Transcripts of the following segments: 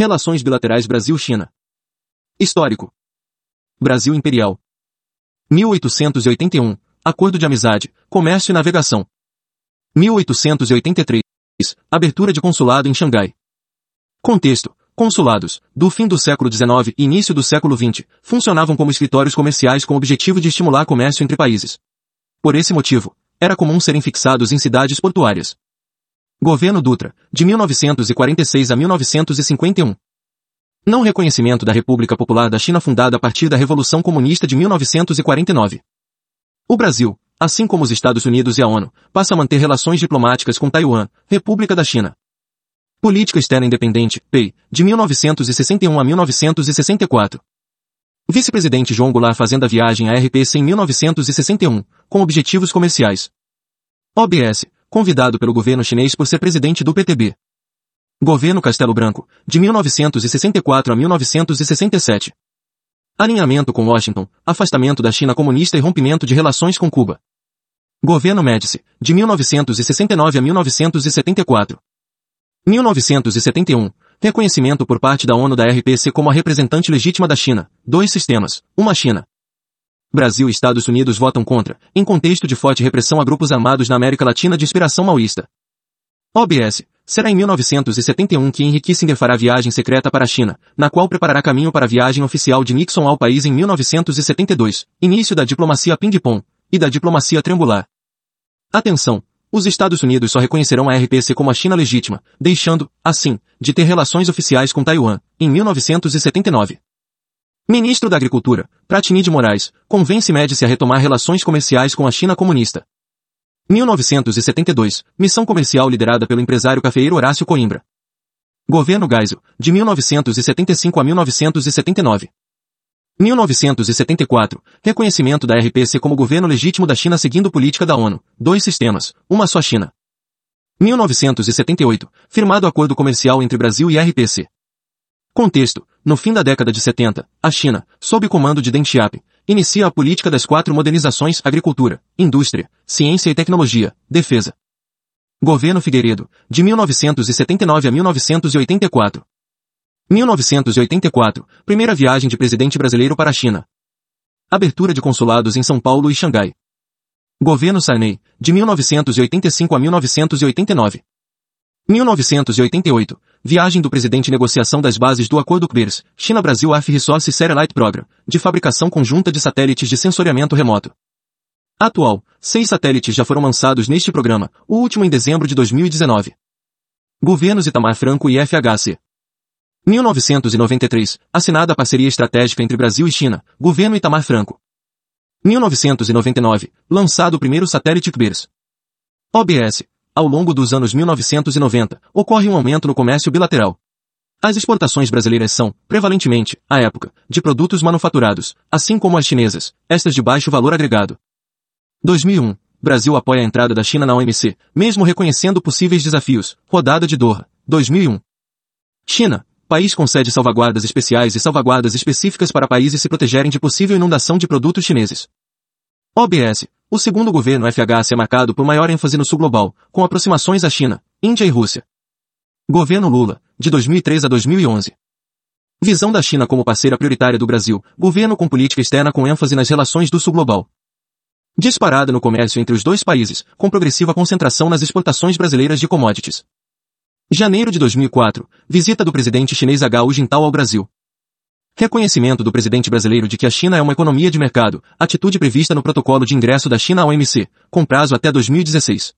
Relações bilaterais Brasil-China. Histórico. Brasil Imperial. 1881. Acordo de amizade, comércio e navegação. 1883. Abertura de consulado em Xangai. Contexto. Consulados, do fim do século XIX e início do século XX, funcionavam como escritórios comerciais com o objetivo de estimular comércio entre países. Por esse motivo, era comum serem fixados em cidades portuárias. Governo Dutra, de 1946 a 1951. Não reconhecimento da República Popular da China fundada a partir da Revolução Comunista de 1949. O Brasil, assim como os Estados Unidos e a ONU, passa a manter relações diplomáticas com Taiwan, República da China. Política Externa Independente, PEI, de 1961 a 1964. Vice-presidente João Goulart fazendo a viagem à RPC em 1961, com objetivos comerciais. OBS, convidado pelo governo chinês por ser presidente do PTB. Governo Castelo Branco, de 1964 a 1967. Alinhamento com Washington, afastamento da China comunista e rompimento de relações com Cuba. Governo Médici, de 1969 a 1974. 1971. Reconhecimento por parte da ONU da RPC como a representante legítima da China. Dois sistemas. Uma China. Brasil e Estados Unidos votam contra, em contexto de forte repressão a grupos armados na América Latina de inspiração maoísta. OBS. Será em 1971 que Henry Kissinger fará viagem secreta para a China, na qual preparará caminho para a viagem oficial de Nixon ao país em 1972, início da diplomacia ping-pong e da diplomacia triangular. Atenção! Os Estados Unidos só reconhecerão a RPC como a China legítima, deixando, assim, de ter relações oficiais com Taiwan, em 1979. Ministro da Agricultura, Pratini de Moraes, convence Médici a retomar relações comerciais com a China comunista. 1972, missão comercial liderada pelo empresário cafeeiro Horácio Coimbra. Governo Geisel, de 1975 a 1979. 1974. Reconhecimento da RPC como governo legítimo da China seguindo política da ONU. Dois sistemas. Uma só China. 1978. Firmado acordo comercial entre Brasil e RPC. Contexto. No fim da década de 70, a China, sob comando de Deng Xiaoping, inicia a política das quatro modernizações agricultura, indústria, ciência e tecnologia, defesa. Governo Figueiredo, de 1979 a 1984. 1984, primeira viagem de presidente brasileiro para a China. Abertura de consulados em São Paulo e Xangai. Governo Sarney, de 1985 a 1989. 1988, viagem do presidente negociação das bases do Acordo CBERS, China-Brasil Earth Resource Satellite Program, de fabricação conjunta de satélites de sensoriamento remoto. Atual, seis satélites já foram lançados neste programa, o último em dezembro de 2019. Governos Itamar Franco e FHC. 1993, assinada a parceria estratégica entre Brasil e China, governo Itamar Franco. 1999, lançado o primeiro satélite CBERS. OBS. Ao longo dos anos 1990, ocorre um aumento no comércio bilateral. As exportações brasileiras são, prevalentemente, à época, de produtos manufaturados, assim como as chinesas, estas de baixo valor agregado. 2001. Brasil apoia a entrada da China na OMC, mesmo reconhecendo possíveis desafios. Rodada de Doha. 2001. China, país concede salvaguardas especiais e salvaguardas específicas para países se protegerem de possível inundação de produtos chineses. OBS. O segundo governo FHC é marcado por maior ênfase no sul global, com aproximações à China, Índia e Rússia. Governo Lula, de 2003 a 2011. Visão da China como parceira prioritária do Brasil, governo com política externa com ênfase nas relações do sul global. Disparada no comércio entre os dois países, com progressiva concentração nas exportações brasileiras de commodities. Janeiro de 2004, visita do presidente chinês Hu Jintao ao Brasil. Reconhecimento do presidente brasileiro de que a China é uma economia de mercado, atitude prevista no protocolo de ingresso da China ao OMC, com prazo até 2016.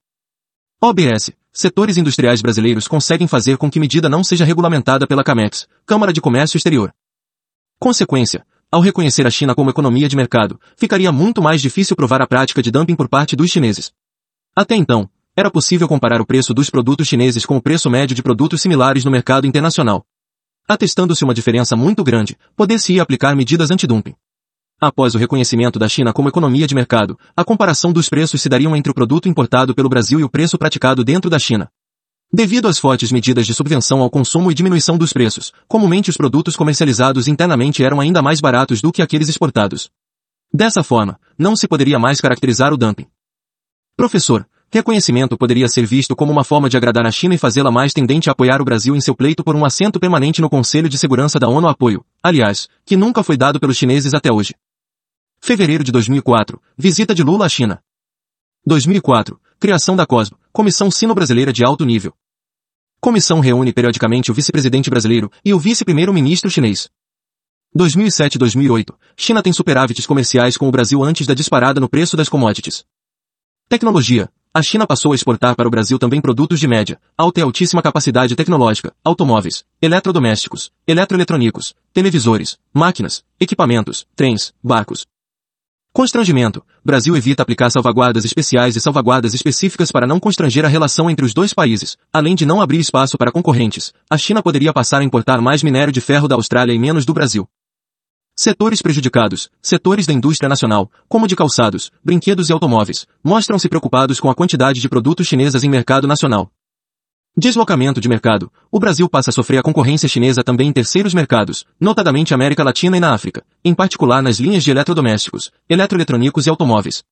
OBS. Setores industriais brasileiros conseguem fazer com que medida não seja regulamentada pela CAMEX, Câmara de Comércio Exterior. Consequência. Ao reconhecer a China como economia de mercado, ficaria muito mais difícil provar a prática de dumping por parte dos chineses. Até então, era possível comparar o preço dos produtos chineses com o preço médio de produtos similares no mercado internacional. Atestando-se uma diferença muito grande, poder-se-ia aplicar medidas antidumping. Após o reconhecimento da China como economia de mercado, a comparação dos preços se dariam entre o produto importado pelo Brasil e o preço praticado dentro da China. Devido às fortes medidas de subvenção ao consumo e diminuição dos preços, comumente os produtos comercializados internamente eram ainda mais baratos do que aqueles exportados. Dessa forma, não se poderia mais caracterizar o dumping. Professor, reconhecimento poderia ser visto como uma forma de agradar a China e fazê-la mais tendente a apoiar o Brasil em seu pleito por um assento permanente no Conselho de Segurança da ONU apoio, aliás, que nunca foi dado pelos chineses até hoje. Fevereiro de 2004, visita de Lula à China. 2004, criação da COSBO, Comissão Sino-Brasileira de Alto Nível. Comissão reúne periodicamente o vice-presidente brasileiro e o vice-primeiro-ministro chinês. 2007 2008, China tem superávites comerciais com o Brasil antes da disparada no preço das commodities. Tecnologia. A China passou a exportar para o Brasil também produtos de média, alta e altíssima capacidade tecnológica, automóveis, eletrodomésticos, eletroeletrônicos, televisores, máquinas, equipamentos, trens, barcos, Constrangimento. Brasil evita aplicar salvaguardas especiais e salvaguardas específicas para não constranger a relação entre os dois países, além de não abrir espaço para concorrentes. A China poderia passar a importar mais minério de ferro da Austrália e menos do Brasil. Setores prejudicados, setores da indústria nacional, como de calçados, brinquedos e automóveis, mostram-se preocupados com a quantidade de produtos chinesas em mercado nacional. Deslocamento de mercado. O Brasil passa a sofrer a concorrência chinesa também em terceiros mercados, notadamente América Latina e na África, em particular nas linhas de eletrodomésticos, eletroeletrônicos e automóveis.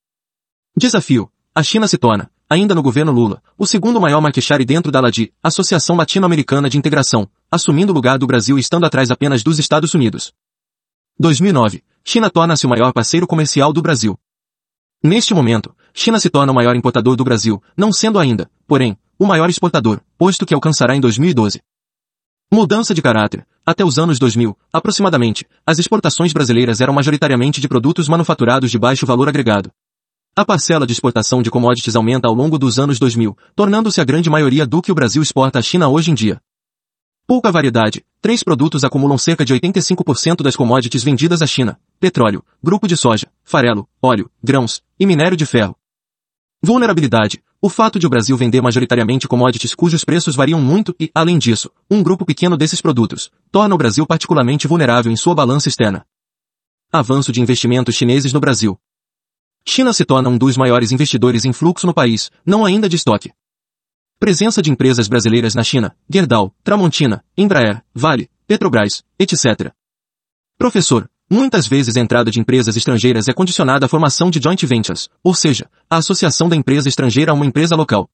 Desafio. A China se torna, ainda no governo Lula, o segundo maior market share dentro da ALADI, Associação Latino-Americana de Integração, assumindo o lugar do Brasil e estando atrás apenas dos Estados Unidos. 2009. China torna-se o maior parceiro comercial do Brasil. Neste momento, China se torna o maior importador do Brasil, não sendo ainda, porém, o maior exportador, posto que alcançará em 2012. Mudança de caráter. Até os anos 2000, aproximadamente, as exportações brasileiras eram majoritariamente de produtos manufaturados de baixo valor agregado. A parcela de exportação de commodities aumenta ao longo dos anos 2000, tornando-se a grande maioria do que o Brasil exporta à China hoje em dia. Pouca variedade. Três produtos acumulam cerca de 85% das commodities vendidas à China. Petróleo, grupo de soja, farelo, óleo, grãos e minério de ferro. Vulnerabilidade. O fato de o Brasil vender majoritariamente commodities cujos preços variam muito e, além disso, um grupo pequeno desses produtos, torna o Brasil particularmente vulnerável em sua balança externa. Avanço de investimentos chineses no Brasil. China se torna um dos maiores investidores em fluxo no país, não ainda de estoque. Presença de empresas brasileiras na China, Gerdau, Tramontina, Embraer, Vale, Petrobras, etc. Professor, Muitas vezes a entrada de empresas estrangeiras é condicionada à formação de joint ventures, ou seja, a associação da empresa estrangeira a uma empresa local.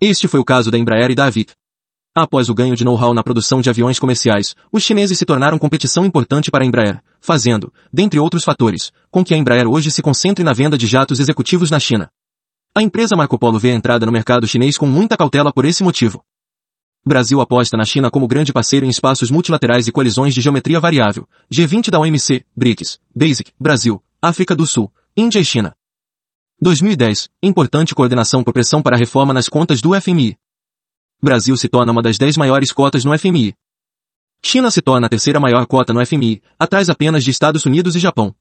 Este foi o caso da Embraer e da Avic. Após o ganho de know-how na produção de aviões comerciais, os chineses se tornaram competição importante para a Embraer, fazendo, dentre outros fatores, com que a Embraer hoje se concentre na venda de jatos executivos na China. A empresa Marco Polo vê a entrada no mercado chinês com muita cautela por esse motivo. Brasil aposta na China como grande parceiro em espaços multilaterais e colisões de geometria variável. G20 da OMC, BRICS, BASIC, Brasil, África do Sul, Índia e China. 2010. Importante coordenação por pressão para reforma nas contas do FMI. Brasil se torna uma das dez maiores cotas no FMI. China se torna a terceira maior cota no FMI, atrás apenas de Estados Unidos e Japão.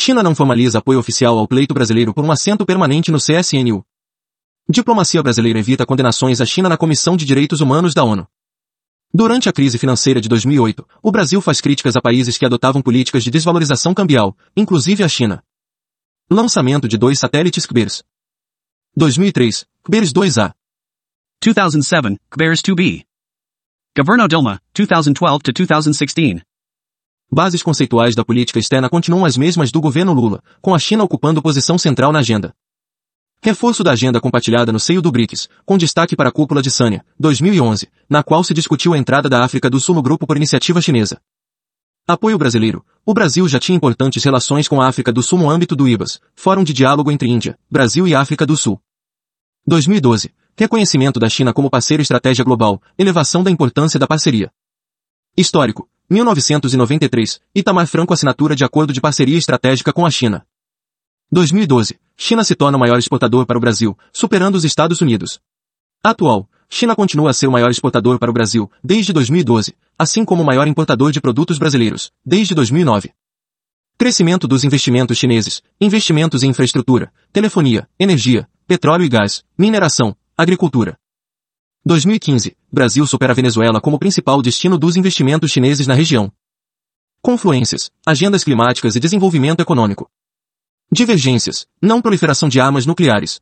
China não formaliza apoio oficial ao pleito brasileiro por um assento permanente no CSNU. Diplomacia brasileira evita condenações à China na Comissão de Direitos Humanos da ONU. Durante a crise financeira de 2008, o Brasil faz críticas a países que adotavam políticas de desvalorização cambial, inclusive a China. Lançamento de dois satélites CBERS. 2003, CBERS 2A. 2007, CBERS 2B. Governo Dilma, 2012 to 2016. Bases conceituais da política externa continuam as mesmas do governo Lula, com a China ocupando posição central na agenda. Reforço da agenda compartilhada no seio do BRICS, com destaque para a cúpula de Sânia, 2011, na qual se discutiu a entrada da África do Sul no grupo por iniciativa chinesa. Apoio brasileiro. O Brasil já tinha importantes relações com a África do Sul no âmbito do IBAS, Fórum de Diálogo entre Índia, Brasil e África do Sul. 2012. Reconhecimento da China como parceiro estratégia global, elevação da importância da parceria. Histórico. 1993. Itamar Franco assinatura de acordo de parceria estratégica com a China. 2012. China se torna o maior exportador para o Brasil, superando os Estados Unidos. Atual. China continua a ser o maior exportador para o Brasil, desde 2012, assim como o maior importador de produtos brasileiros, desde 2009. Crescimento dos investimentos chineses, investimentos em infraestrutura, telefonia, energia, petróleo e gás, mineração, agricultura. 2015. Brasil supera a Venezuela como principal destino dos investimentos chineses na região. Confluências, agendas climáticas e desenvolvimento econômico. Divergências. Não proliferação de armas nucleares.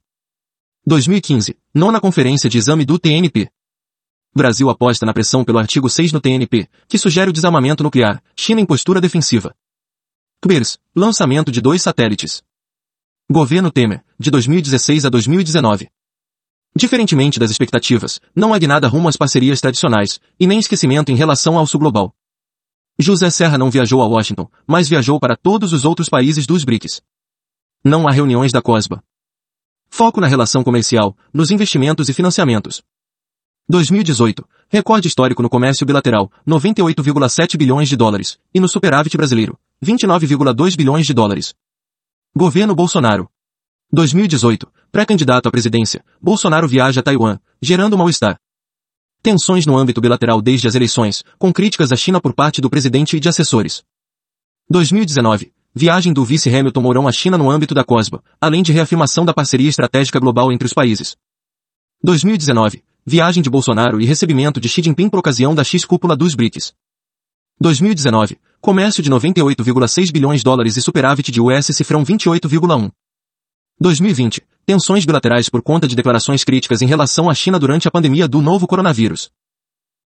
2015. Nona Conferência de Exame do TNP. Brasil aposta na pressão pelo artigo 6 no TNP, que sugere o desarmamento nuclear, China em postura defensiva. CBERS. Lançamento de dois satélites. Governo Temer, de 2016 a 2019. Diferentemente das expectativas, não há guinada rumo às parcerias tradicionais, e nem esquecimento em relação ao sul global. José Serra não viajou a Washington, mas viajou para todos os outros países dos BRICS. Não há reuniões da COSBA. Foco na relação comercial, nos investimentos e financiamentos. 2018. Recorde histórico no comércio bilateral, 98,7 bilhões de dólares, e no superávit brasileiro, 29,2 bilhões de dólares. Governo Bolsonaro. 2018. Pré-candidato à presidência, Bolsonaro viaja a Taiwan, gerando mal-estar. Tensões no âmbito bilateral desde as eleições, com críticas à China por parte do presidente e de assessores. 2019. Viagem do vice Hamilton Mourão à China no âmbito da COSBA, além de reafirmação da parceria estratégica global entre os países. 2019. Viagem de Bolsonaro e recebimento de Xi Jinping por ocasião da X-cúpula dos BRICS. 2019. Comércio de 98,6 bilhões de dólares e superávit de US cifrão 28,1. 2020. Tensões bilaterais por conta de declarações críticas em relação à China durante a pandemia do novo coronavírus.